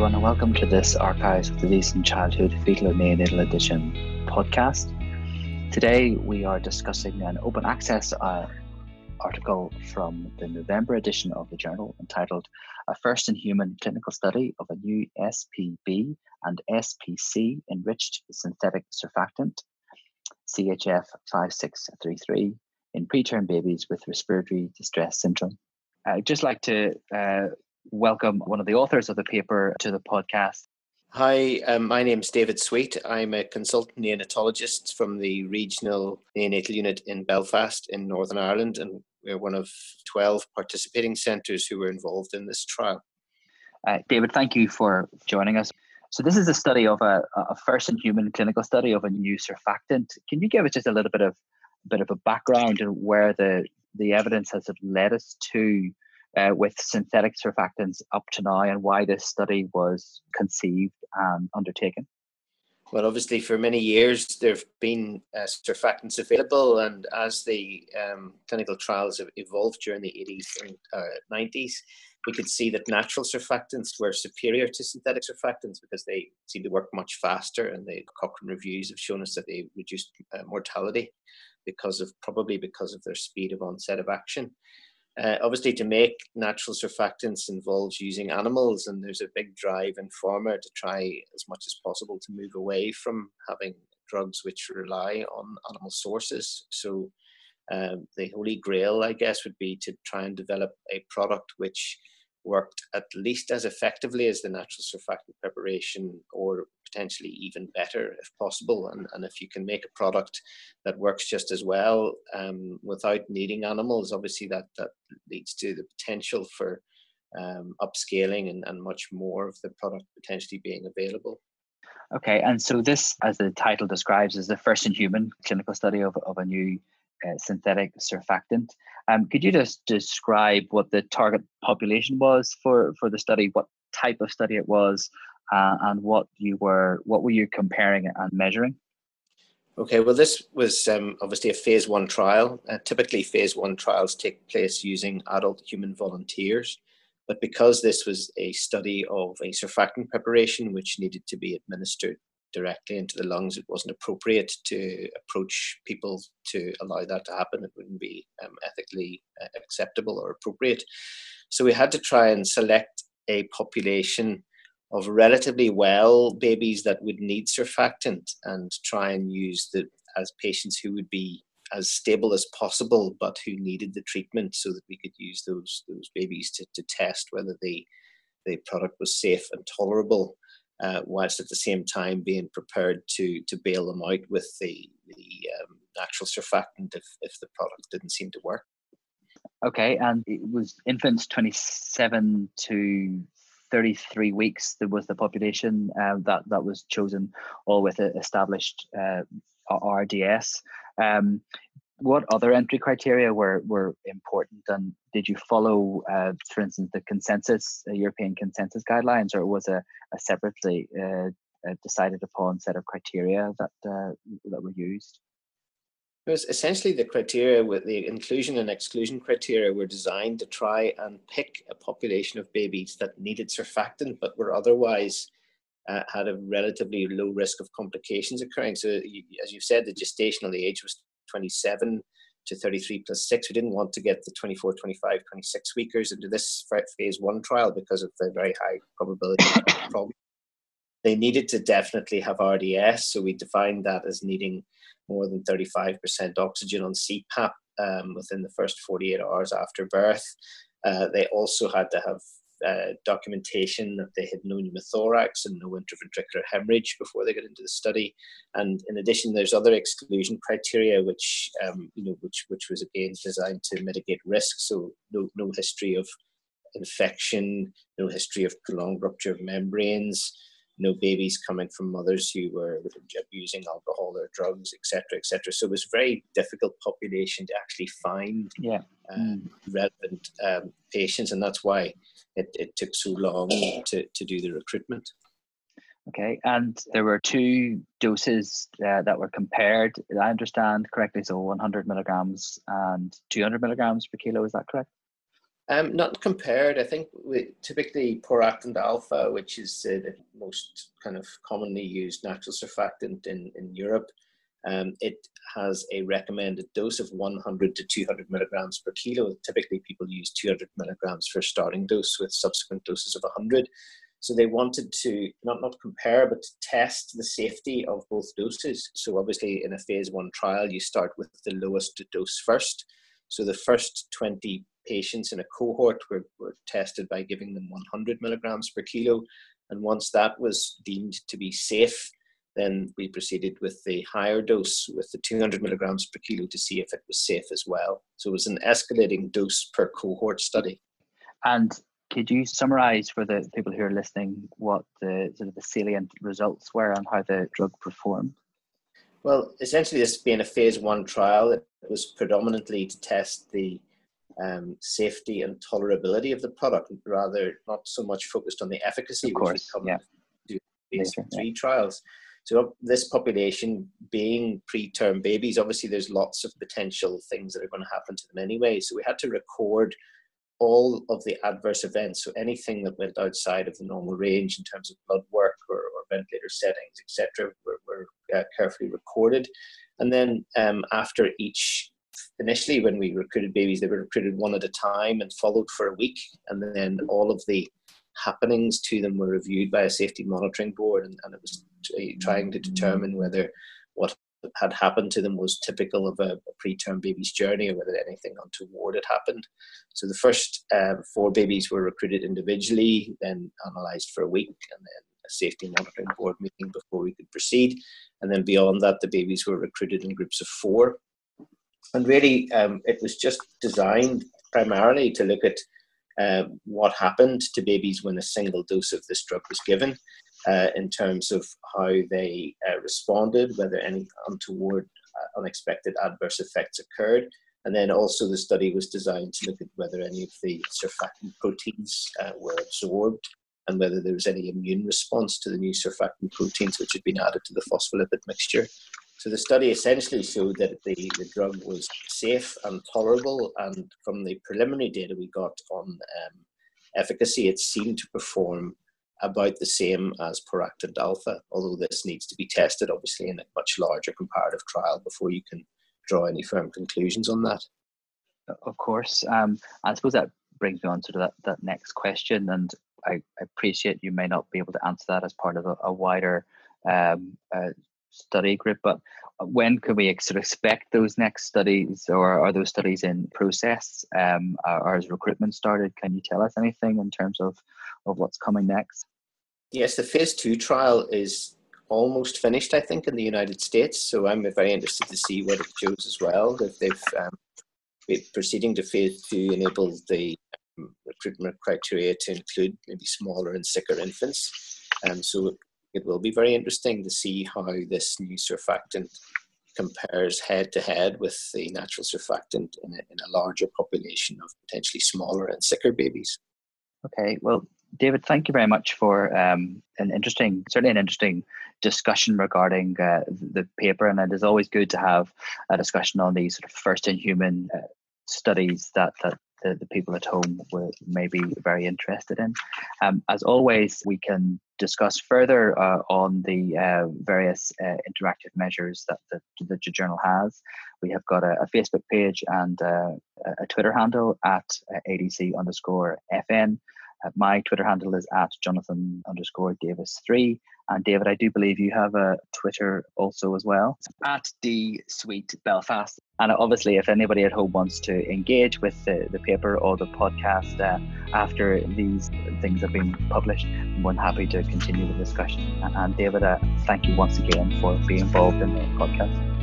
everyone, and welcome to this Archives of Disease in Childhood Fetal and Neonatal Edition podcast. Today, we are discussing an open access uh, article from the November edition of the journal entitled A First in Human Clinical Study of a New SPB and SPC Enriched Synthetic Surfactant, CHF 5633, in preterm babies with respiratory distress syndrome. I'd just like to uh, welcome one of the authors of the paper to the podcast. Hi, um, my name is David Sweet. I'm a consultant neonatologist from the regional neonatal unit in Belfast in Northern Ireland, and we're one of 12 participating centres who were involved in this trial. Uh, David, thank you for joining us. So, this is a study of a, a first in human clinical study of a new surfactant. Can you give us just a little bit of bit of a background and where the the evidence has led us to uh, with synthetic surfactants up to now and why this study was conceived and undertaken? Well, obviously, for many years there have been uh, surfactants available, and as the um, clinical trials have evolved during the 80s and uh, 90s, we could see that natural surfactants were superior to synthetic surfactants because they seem to work much faster, and the Cochrane reviews have shown us that they reduced uh, mortality because of probably because of their speed of onset of action. Uh, obviously, to make natural surfactants involves using animals, and there's a big drive in pharma to try as much as possible to move away from having drugs which rely on animal sources. So, um, the holy grail, I guess, would be to try and develop a product which worked at least as effectively as the natural surfactant preparation or potentially even better if possible. And, and if you can make a product that works just as well um, without needing animals, obviously that, that leads to the potential for um, upscaling and, and much more of the product potentially being available. Okay, and so this, as the title describes, is the first in human clinical study of, of a new uh, synthetic surfactant. Um, could you just describe what the target population was for, for the study, what type of study it was, uh, and what you were what were you comparing and measuring? Okay, well, this was um, obviously a phase one trial. Uh, typically, phase one trials take place using adult human volunteers, but because this was a study of a surfactant preparation which needed to be administered directly into the lungs, it wasn't appropriate to approach people to allow that to happen. It wouldn't be um, ethically uh, acceptable or appropriate. So we had to try and select a population of relatively well babies that would need surfactant and try and use the as patients who would be as stable as possible but who needed the treatment so that we could use those those babies to, to test whether the the product was safe and tolerable uh, whilst at the same time being prepared to to bail them out with the the um, natural surfactant if, if the product didn't seem to work okay and it was infants 27 to 33 weeks there was the population uh, that that was chosen all with established uh, RDS. Um, what other entry criteria were were important, and did you follow, uh, for instance, the consensus uh, European consensus guidelines, or was a, a separately uh, decided upon set of criteria that uh, that were used? it was essentially the criteria with the inclusion and exclusion criteria were designed to try and pick a population of babies that needed surfactant but were otherwise uh, had a relatively low risk of complications occurring. So, as you've said, the gestational age was 27 to 33 plus 6. We didn't want to get the 24, 25, 26 weekers into this phase one trial because of the very high probability of problem. They needed to definitely have RDS, so we defined that as needing more than 35% oxygen on CPAP um, within the first 48 hours after birth. Uh, they also had to have uh, documentation that they had no pneumothorax and no intraventricular hemorrhage before they got into the study. And in addition, there's other exclusion criteria which um, you know which which was again designed to mitigate risk. So no no history of infection, no history of prolonged rupture of membranes, no babies coming from mothers who were abusing alcohol or drugs, etc., etc. So it was a very difficult population to actually find yeah. um, relevant um, patients, and that's why it, it took so long to, to do the recruitment. Okay, and there were two doses uh, that were compared. I understand correctly, so 100 milligrams and 200 milligrams per kilo. Is that correct? Um, not compared. I think we, typically poractant alpha, which is uh, the most kind of commonly used natural surfactant in, in Europe, um, it has a recommended dose of 100 to 200 milligrams per kilo. Typically, people use 200 milligrams for starting dose with subsequent doses of 100. So they wanted to not, not compare, but to test the safety of both doses. So obviously, in a phase one trial, you start with the lowest dose first. So the first 20 patients in a cohort were, were tested by giving them 100 milligrams per kilo. And once that was deemed to be safe, then we proceeded with the higher dose with the 200 milligrams per kilo to see if it was safe as well. So it was an escalating dose per cohort study. And could you summarize for the people who are listening what the sort of the salient results were and how the drug performed? Well, essentially, this being a phase one trial, it was predominantly to test the um, safety and tolerability of the product, rather not so much focused on the efficacy, of course, which we come yeah. to phase Later, three yeah. trials. So this population being preterm babies, obviously there's lots of potential things that are going to happen to them anyway. So we had to record all of the adverse events. So anything that went outside of the normal range in terms of blood work or, or ventilator settings, etc., were, were uh, carefully recorded. And then um, after each initially when we recruited babies, they were recruited one at a time and followed for a week, and then all of the happenings to them were reviewed by a safety monitoring board, and, and it was t- trying to determine whether what had happened to them was typical of a, a preterm baby's journey or whether anything untoward had happened. So the first um, four babies were recruited individually, then analysed for a week, and then a safety monitoring board meeting before we could proceed. And then beyond that, the babies were recruited in groups of four and really um, it was just designed primarily to look at uh, what happened to babies when a single dose of this drug was given uh, in terms of how they uh, responded, whether any untoward, uh, unexpected adverse effects occurred. And then also the study was designed to look at whether any of the surfactant proteins were absorbed and whether there was any immune response to the new surfactant proteins which had been added to the phospholipid mixture. So the study essentially showed that the, the drug was safe and tolerable, and from the preliminary data we got on um, efficacy, it seemed to perform about the same as poractant alpha, although this needs to be tested obviously in a much larger comparative trial before you can draw any firm conclusions on that. Of course. Um, I suppose that brings me on to that, that next question, and I, I appreciate you may not be able to answer that as part of a, a wider um, uh, study group. But when can we expect those next studies, or are those studies in process, um, or has recruitment started? Can you tell us anything in terms of of what's coming next? Yes, the phase two trial is almost finished, I think, in the United States. So I'm very interested to see what it shows as well. If they've um, proceeding to phase two enables the um, recruitment criteria to include maybe smaller and sicker infants. Um, so it will be very interesting to see how this new surfactant compares head to head with the natural surfactant in a, in a larger population of potentially smaller and sicker babies. Okay, well, David, thank you very much for um, an interesting, certainly an interesting discussion regarding uh, the paper. And it is always good to have a discussion on these sort of first in human uh, studies that, that the, the people at home will, maybe very interested in. Um, as always, we can discuss further uh, on the uh, various uh, interactive measures that the, the journal has. We have got a, a Facebook page and uh, a Twitter handle at uh, ADC underscore FN. Uh, my Twitter handle is at Jonathan underscore Davis three. And David, I do believe you have a Twitter also as well at D Sweet Belfast. And obviously, if anybody at home wants to engage with the, the paper or the podcast uh, after these things have been published, I'm more than happy to continue the discussion. And David, uh, thank you once again for being involved in the podcast.